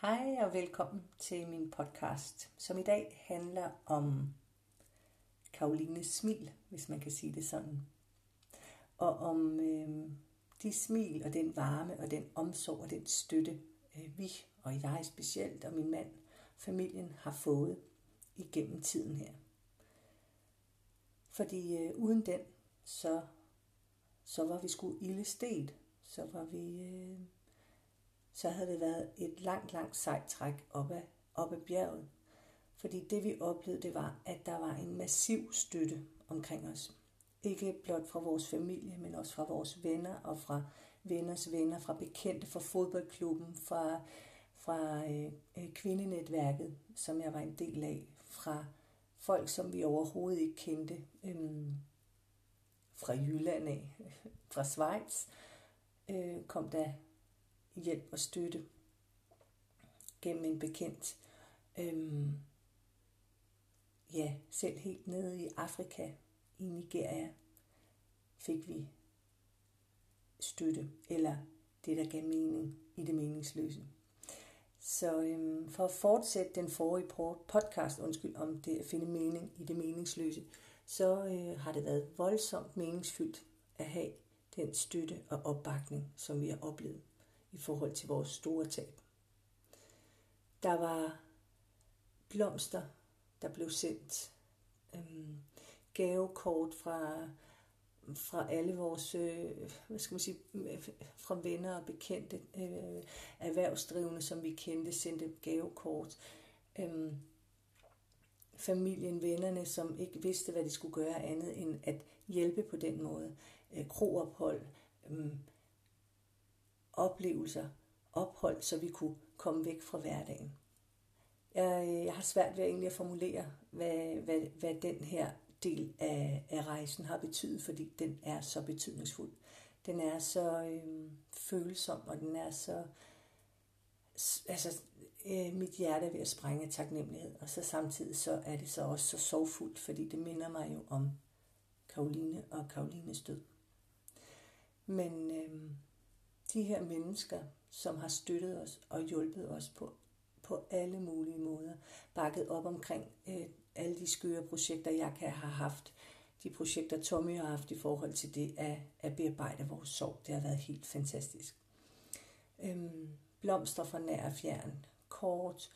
Hej og velkommen til min podcast, som i dag handler om Karolines smil, hvis man kan sige det sådan. Og om øh, de smil og den varme og den omsorg og den støtte, øh, vi og jeg specielt og min mand, familien har fået igennem tiden her. Fordi øh, uden den, så, så var vi sgu ildestet. Så var vi... Øh, så havde det været et langt, langt sejt træk op ad, op ad bjerget. Fordi det vi oplevede, det var, at der var en massiv støtte omkring os. Ikke blot fra vores familie, men også fra vores venner og fra venners venner, fra bekendte, fra fodboldklubben, fra, fra øh, øh kvindenetværket, som jeg var en del af, fra folk, som vi overhovedet ikke kendte, øhm, fra Jylland af, fra Schweiz, øh, kom der hjælp og støtte gennem en bekendt. Øhm, ja, selv helt nede i Afrika, i Nigeria, fik vi støtte, eller det, der gav mening i det meningsløse. Så øhm, for at fortsætte den forrige podcast, undskyld, om det at finde mening i det meningsløse, så øh, har det været voldsomt meningsfyldt at have den støtte og opbakning, som vi har oplevet i forhold til vores store tab. Der var blomster, der blev sendt, øhm, gavekort fra, fra alle vores, øh, hvad skal man sige, fra venner og bekendte, øh, erhvervsdrivende, som vi kendte, sendte gavekort. Øhm, familien, vennerne, som ikke vidste, hvad de skulle gøre andet end at hjælpe på den måde. Øh, kroophold, øh, oplevelser, ophold, så vi kunne komme væk fra hverdagen. Jeg, øh, jeg har svært ved egentlig at formulere, hvad, hvad, hvad den her del af, af rejsen har betydet, fordi den er så betydningsfuld. Den er så øh, følsom, og den er så... Altså, øh, mit hjerte er ved at sprænge af taknemmelighed, og så samtidig så er det så også så sorgfuldt, fordi det minder mig jo om Karoline og Karolines død. Men øh, de her mennesker, som har støttet os og hjulpet os på, på alle mulige måder, bakket op omkring øh, alle de skøre projekter, jeg kan have haft, de projekter, Tommy har haft i forhold til det at, at bearbejde vores sorg. Det har været helt fantastisk. Øhm, blomster fra nær og fjern, kort,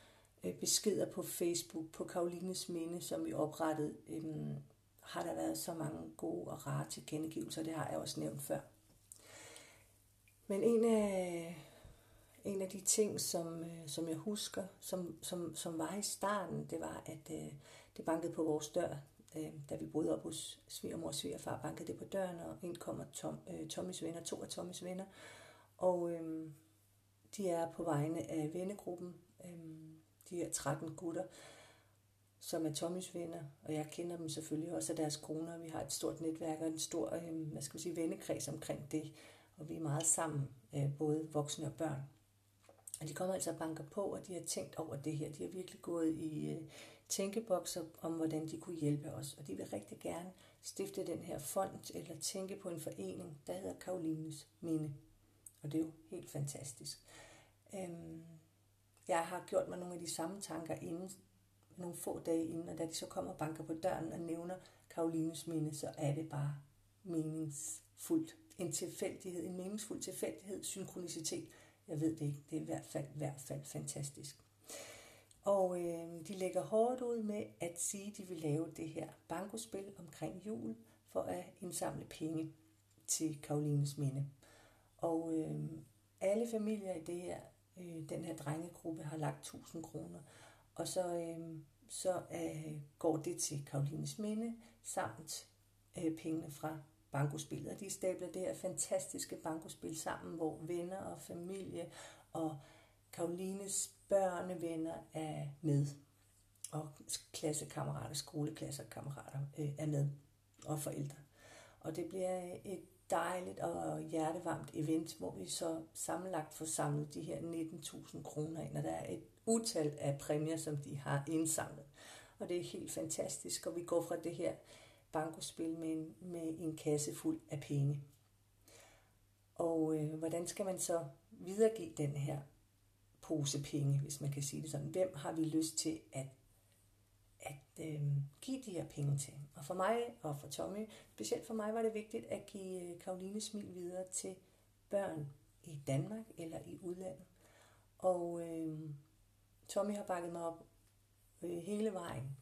øh, beskeder på Facebook, på Karolines Minde, som vi oprettede, øhm, har der været så mange gode og rare tilkendegivelser, det har jeg også nævnt før. Men en af, en af de ting, som, øh, som jeg husker, som, som, som var i starten, det var, at øh, det bankede på vores dør. Øh, da vi boede op hos svigermor og svigerfar, bankede det på døren, og ind kommer Tom, øh, Tommys venner, to af Tommys venner. Og øh, de er på vegne af vennegruppen, øh, de her 13 gutter, som er Tommys venner, og jeg kender dem selvfølgelig også af deres koner. Vi har et stort netværk og en stor øh, hvad skal man sige, vennekreds omkring det og vi er meget sammen, øh, både voksne og børn. Og de kommer altså og banker på, og de har tænkt over det her. De har virkelig gået i øh, tænkebokser om, hvordan de kunne hjælpe os. Og de vil rigtig gerne stifte den her fond, eller tænke på en forening, der hedder Karolines Minde. Og det er jo helt fantastisk. Øhm, jeg har gjort mig nogle af de samme tanker inden, nogle få dage inden, og da de så kommer og banker på døren og nævner Karolines Minde, så er det bare meningsfuldt en tilfældighed, en meningsfuld tilfældighed, synkronicitet. Jeg ved det ikke, det er i hvert fald, i hvert fald fantastisk. Og øh, de lægger hårdt ud med at sige, at de vil lave det her bankospil omkring jul for at indsamle penge til Karolines minde. Og øh, alle familier i det her, øh, den her drengegruppe har lagt 1000 kroner. Og så, øh, så øh, går det til Karolines minde samt øh, pengene fra bankospillet. Og de stabler det her fantastiske bankospil sammen, hvor venner og familie og Karolines børnevenner er med. Og klassekammerater, skoleklassekammerater øh, er med. Og forældre. Og det bliver et dejligt og hjertevarmt event, hvor vi så sammenlagt får samlet de her 19.000 kroner ind, og der er et utal af præmier, som de har indsamlet. Og det er helt fantastisk, og vi går fra det her bankospil med en, med en kasse fuld af penge. Og øh, hvordan skal man så videregive den her pose penge, hvis man kan sige det sådan. Hvem har vi lyst til at, at øh, give de her penge til? Og for mig og for Tommy, specielt for mig var det vigtigt at give øh, Karoline Smil videre til børn i Danmark eller i udlandet. Og øh, Tommy har bakket mig op øh, hele vejen.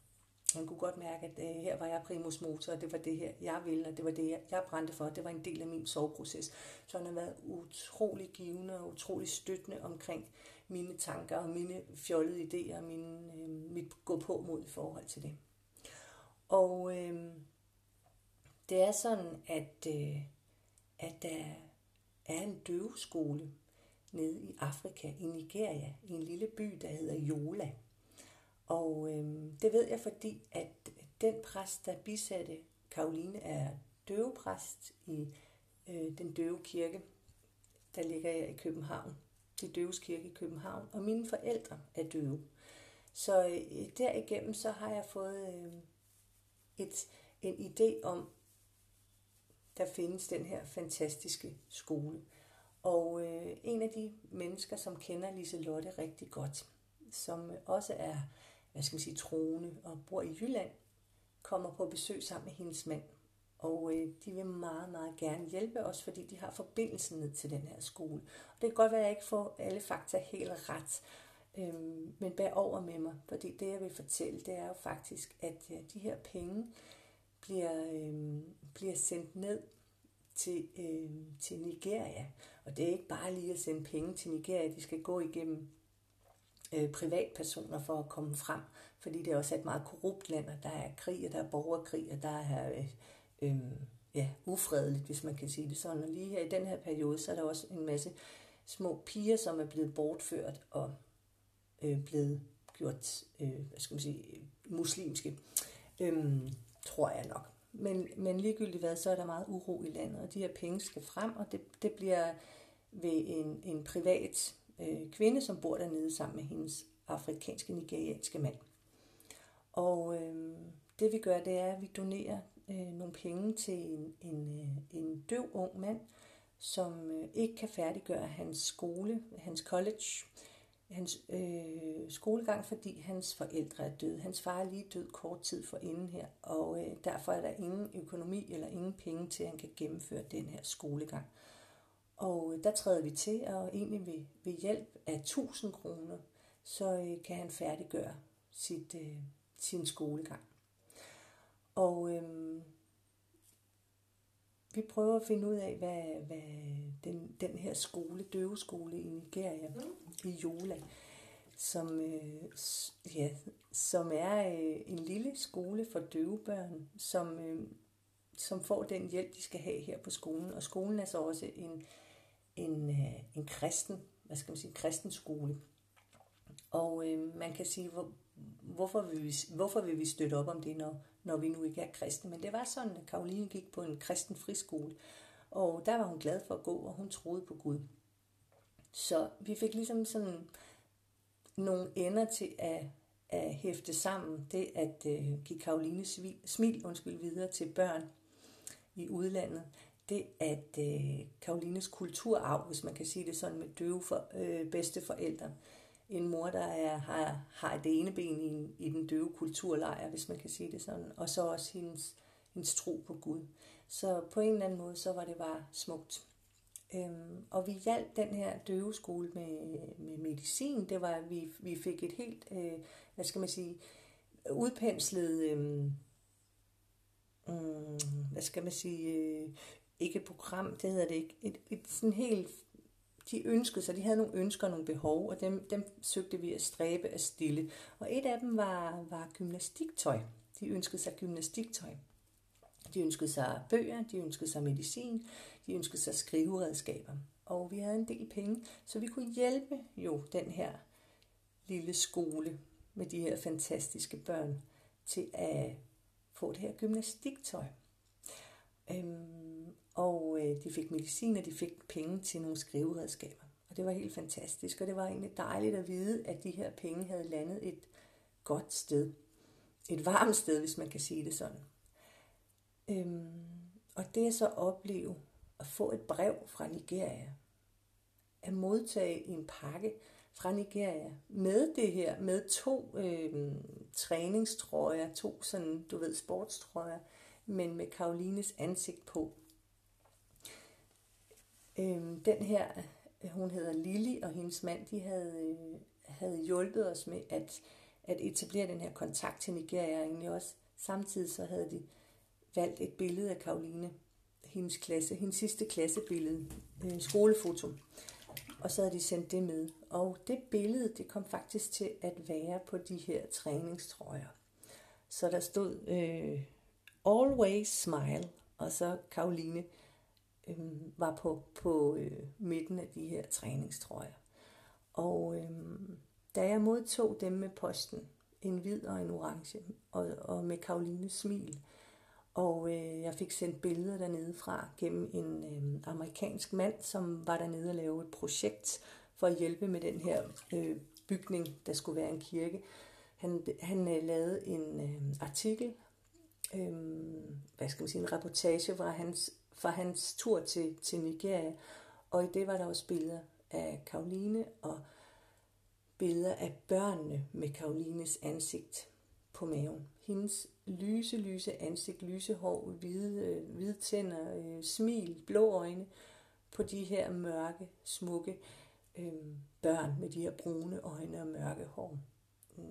Han kunne godt mærke, at øh, her var jeg primus motor, og det var det her, jeg ville, og det var det, jeg, jeg brændte for. Det var en del af min soveproces. Så han har været utrolig givende og utrolig støttende omkring mine tanker og mine fjollede idéer og mine, øh, mit gå på mod i forhold til det. Og øh, det er sådan, at, øh, at der er en døveskole nede i Afrika, i Nigeria, i en lille by, der hedder Yola. Og øh, det ved jeg, fordi at den præst, der bisatte Karoline, er døvepræst i øh, den døve kirke, der ligger jeg i København. De døves kirke i København. Og mine forældre er døve. Så øh, derigennem så har jeg fået øh, et, en idé om, der findes den her fantastiske skole. Og øh, en af de mennesker, som kender Lise Lotte rigtig godt, som også er hvad skal man sige, troende og bor i Jylland, kommer på besøg sammen med hendes mand. Og øh, de vil meget, meget gerne hjælpe os, fordi de har forbindelsen ned til den her skole. Og det kan godt være, at jeg ikke får alle fakta helt ret, øh, men bær over med mig, fordi det, jeg vil fortælle, det er jo faktisk, at ja, de her penge bliver, øh, bliver sendt ned til, øh, til Nigeria. Og det er ikke bare lige at sende penge til Nigeria, de skal gå igennem øh, privatpersoner for at komme frem, fordi det er også et meget korrupt land, og der er krig, og der er borgerkrig, og der er øh, øh, ja, ufredeligt, hvis man kan sige det sådan. Og lige her i den her periode, så er der også en masse små piger, som er blevet bortført og øh, blevet gjort, øh, hvad skal man sige, muslimske, øh, tror jeg nok. Men, men ligegyldigt hvad, så er der meget uro i landet, og de her penge skal frem, og det, det bliver ved en, en privat øh, kvinde, som bor dernede sammen med hendes afrikanske, nigerianske mand. Og øh, det vi gør, det er, at vi donerer øh, nogle penge til en, en, øh, en døv ung mand, som øh, ikke kan færdiggøre hans skole, hans college, hans øh, skolegang, fordi hans forældre er døde. Hans far er lige død kort tid for inden her, og øh, derfor er der ingen økonomi eller ingen penge til, at han kan gennemføre den her skolegang. Og øh, der træder vi til, og egentlig ved, ved hjælp af 1000 kroner, så øh, kan han færdiggøre sit, øh, sin skolegang. Og øh, vi prøver at finde ud af, hvad, hvad den, den her skole, døveskole i Nigeria, mm. i Jola, som, øh, ja, som er øh, en lille skole for døvebørn, som, øh, som får den hjælp, de skal have her på skolen. Og skolen er så også en, en, øh, en kristen, hvad skal man sige, kristen skole. Og øh, man kan sige, hvor, hvorfor, vil vi, hvorfor vil vi støtte op om det, når, når vi nu ikke er kristne? Men det var sådan, at Karoline gik på en kristen friskole, og der var hun glad for at gå, og hun troede på Gud. Så vi fik ligesom sådan nogle ender til at, at hæfte sammen. Det at øh, give Karoline smil undskyld, videre til børn i udlandet det, at øh, Karolines kulturarv, hvis man kan sige det sådan med døve for, øh, bedsteforældre, en mor, der er, har, har det ene ben i, i den døve kulturlejr, hvis man kan sige det sådan, og så også hendes, hendes tro på Gud. Så på en eller anden måde, så var det bare smukt. Øhm, og vi hjalp den her døveskole med, med medicin. Det var, at vi, vi fik et helt, øh, hvad skal man sige, udpenslet, øh, øh, hvad skal man sige, øh, ikke et program, det hedder det ikke, et, et sådan helt, de ønskede sig, de havde nogle ønsker og nogle behov, og dem, dem søgte vi at stræbe at stille. Og et af dem var, var gymnastiktøj. De ønskede sig gymnastiktøj. De ønskede sig bøger, de ønskede sig medicin, de ønskede sig skriveredskaber. Og vi havde en del penge, så vi kunne hjælpe jo den her lille skole med de her fantastiske børn til at få det her gymnastiktøj. Øhm, øh, de fik medicin, og de fik penge til nogle skriveredskaber. Og det var helt fantastisk, og det var egentlig dejligt at vide, at de her penge havde landet et godt sted. Et varmt sted, hvis man kan sige det sådan. Øhm, og det at så opleve at få et brev fra Nigeria, at modtage en pakke fra Nigeria med det her, med to øh, træningstrøjer, to sådan, du ved, sportstrøjer, men med Karolines ansigt på. Øh, den her, hun hedder Lili, og hendes mand, de havde, øh, havde hjulpet os med at, at etablere den her kontakt til Nigeria, og egentlig også samtidig så havde de valgt et billede af Karoline, hendes klasse, hendes sidste klassebillede, øh, skolefoto. Og så havde de sendt det med. Og det billede, det kom faktisk til at være på de her træningstrøjer. Så der stod øh, Always Smile, og så Karoline øh, var på, på øh, midten af de her træningstrøjer. Og øh, da jeg modtog dem med posten, en hvid og en orange, og, og med Karolines smil, og øh, jeg fik sendt billeder dernede fra gennem en øh, amerikansk mand, som var dernede og lave et projekt for at hjælpe med den her øh, bygning, der skulle være en kirke. Han, han øh, lavede en øh, artikel, øh, hvad skal man sige, en reportage fra hans, fra hans tur til, til Nigeria, og i det var der også billeder af Karoline og billeder af børnene med Karolines ansigt på maven. Hendes lyse, lyse ansigt, lyse hår, hvide, øh, hvide tænder, øh, smil, blå øjne på de her mørke, smukke øh, børn med de her brune øjne og mørke hår. Mm.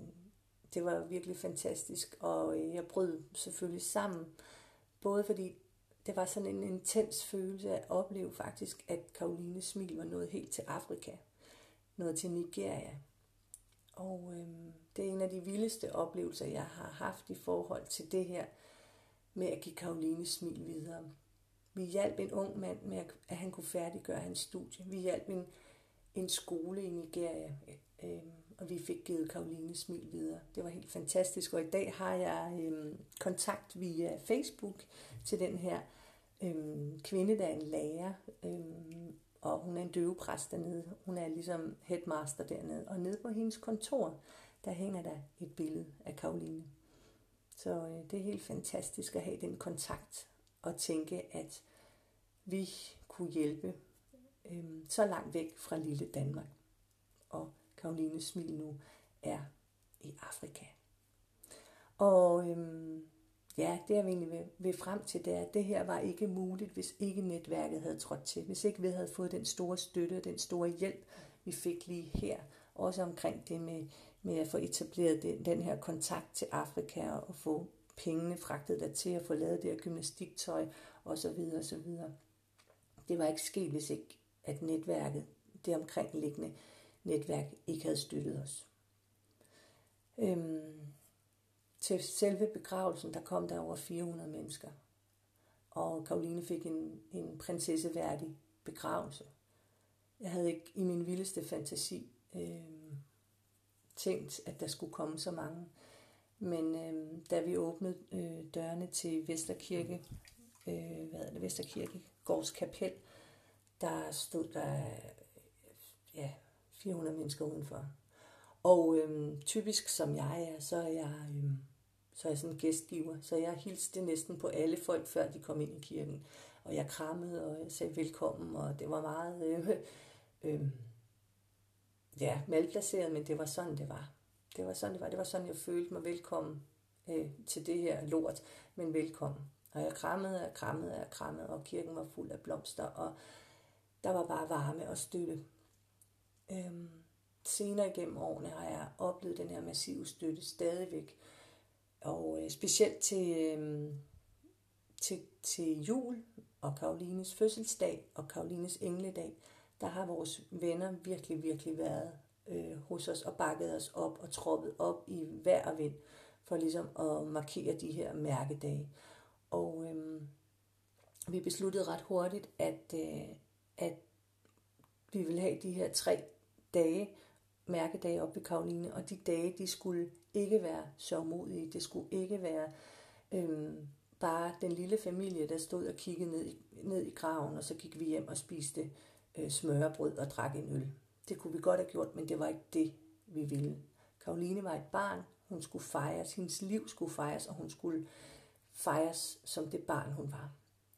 Det var virkelig fantastisk, og øh, jeg brød selvfølgelig sammen, både fordi det var sådan en intens følelse at opleve faktisk, at Karolines smil var nået helt til Afrika, noget til Nigeria. Og øh, det er en af de vildeste oplevelser, jeg har haft i forhold til det her med at give Karolines smil videre. Vi hjalp en ung mand med, at han kunne færdiggøre hans studie. Vi hjalp en, en skole i Nigeria, øh, og vi fik givet Karoline smil videre. Det var helt fantastisk, og i dag har jeg øhm, kontakt via Facebook til den her øhm, kvinde, der er en lærer, øhm, og hun er en døvepræst dernede. Hun er ligesom headmaster dernede. Og nede på hendes kontor, der hænger der et billede af Karoline. Så øh, det er helt fantastisk at have den kontakt og tænke, at vi kunne hjælpe øh, så langt væk fra lille Danmark. Og Karolines smil nu er i Afrika. Og øhm, ja, det er egentlig ved, ved frem til, det er, at det her var ikke muligt, hvis ikke netværket havde trådt til. Hvis ikke vi havde fået den store støtte og den store hjælp, vi fik lige her. Også omkring det med, med at få etableret den, den her kontakt til Afrika og få pengene fragtet der til at få lavet det her gymnastiktøj osv. osv. Det var ikke sket, hvis ikke at netværket, det omkringliggende netværk, ikke havde støttet os. Øhm, til selve begravelsen, der kom der over 400 mennesker. Og Karoline fik en, en prinsesseværdig begravelse. Jeg havde ikke i min vildeste fantasi øh, tænkt, at der skulle komme så mange. Men øh, da vi åbnede øh, dørene til Vesterkirke, øh, hvad er det, Vesterkirke, Gårds Kapel, der stod der øh, ja, 400 mennesker udenfor. Og øhm, typisk som jeg er, så er jeg, øhm, så er jeg sådan en gæstgiver. Så jeg hilste næsten på alle folk, før de kom ind i kirken. Og jeg krammede, og jeg sagde velkommen, og det var meget... Øh, øh, ja, malplaceret, men det var sådan, det var. Det var sådan, det var. Det var sådan, jeg følte mig velkommen øh, til det her lort, men velkommen. Og jeg krammede, og krammede, og krammede, og kirken var fuld af blomster, og der var bare varme og støtte. Øhm, senere igennem årene har jeg oplevet den her massive støtte stadigvæk. Og øh, specielt til, øh, til, til jul og Karolines fødselsdag og Karolines engledag, der har vores venner virkelig, virkelig været øh, hos os og bakket os op og troppet op i hver og vind for ligesom at markere de her mærkedage. Og øh, vi besluttede ret hurtigt, at, øh, at vi ville have de her tre dage, mærkedage op ved Karoline, og de dage, de skulle ikke være sørgmodige, det skulle ikke være øhm, bare den lille familie, der stod og kiggede ned i, ned i graven, og så gik vi hjem og spiste øh, smørbrød og drak en øl. Det kunne vi godt have gjort, men det var ikke det, vi ville. Karoline var et barn, hun skulle fejres, hendes liv skulle fejres, og hun skulle fejres som det barn, hun var.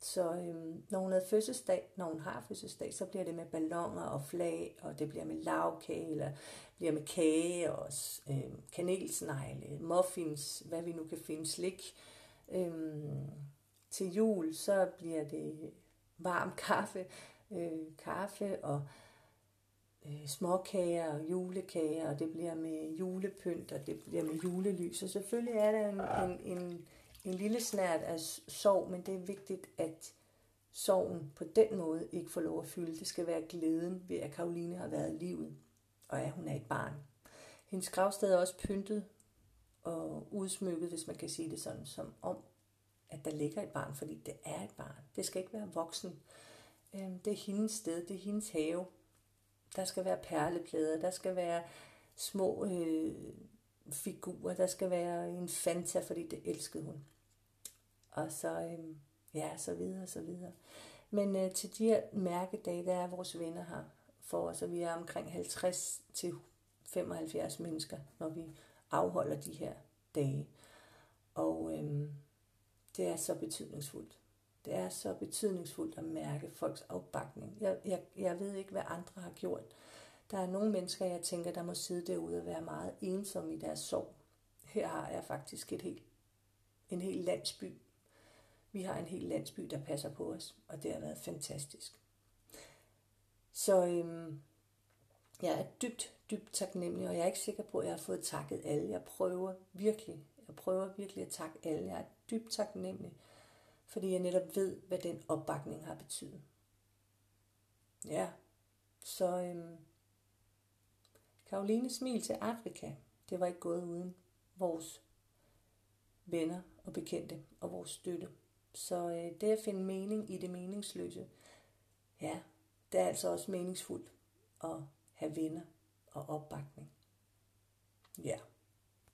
Så øhm, når hun havde fødselsdag, når hun har fødselsdag, så bliver det med ballonger og flag, og det bliver med lavkage, eller bliver med kage og øhm, kanelsnegle, muffins, hvad vi nu kan finde, slik. Øhm, til jul, så bliver det varm kaffe, øh, kaffe og øh, småkager og julekager, og det bliver med julepynt, og det bliver med julelys. Og selvfølgelig er der en, en, en, en lille snært af sorg, men det er vigtigt, at sorgen på den måde ikke får lov at fylde. Det skal være glæden ved, at Karoline har været i livet, og at hun er et barn. Hendes gravsted er også pyntet og udsmykket, hvis man kan sige det sådan, som om, at der ligger et barn, fordi det er et barn. Det skal ikke være voksen. Øhm, det er hendes sted, det er hendes have. Der skal være perleplader, der skal være små øh, figurer, der skal være en Fanta, fordi det elskede hun. Og så, øhm, ja, så videre, så videre. Men øh, til de her mærkedage, der er vores venner her for os, og vi er omkring 50 til 75 mennesker, når vi afholder de her dage. Og øhm, det er så betydningsfuldt. Det er så betydningsfuldt at mærke folks opbakning. Jeg, jeg, jeg ved ikke, hvad andre har gjort. Der er nogle mennesker, jeg tænker, der må sidde derude og være meget ensomme i deres sorg. Her har jeg faktisk et helt, en hel landsby. Vi har en hel landsby, der passer på os, og det har været fantastisk. Så øhm, jeg er dybt, dybt taknemmelig, og jeg er ikke sikker på, at jeg har fået takket alle. Jeg prøver virkelig, jeg prøver virkelig at takke alle. Jeg er dybt taknemmelig fordi jeg netop ved, hvad den opbakning har betydet. Ja, så øhm, Karoline smil til Afrika, det var ikke gået uden vores venner og bekendte og vores støtte. Så øh, det at finde mening i det meningsløse, ja, det er altså også meningsfuldt at have venner og opbakning. Ja. Yeah.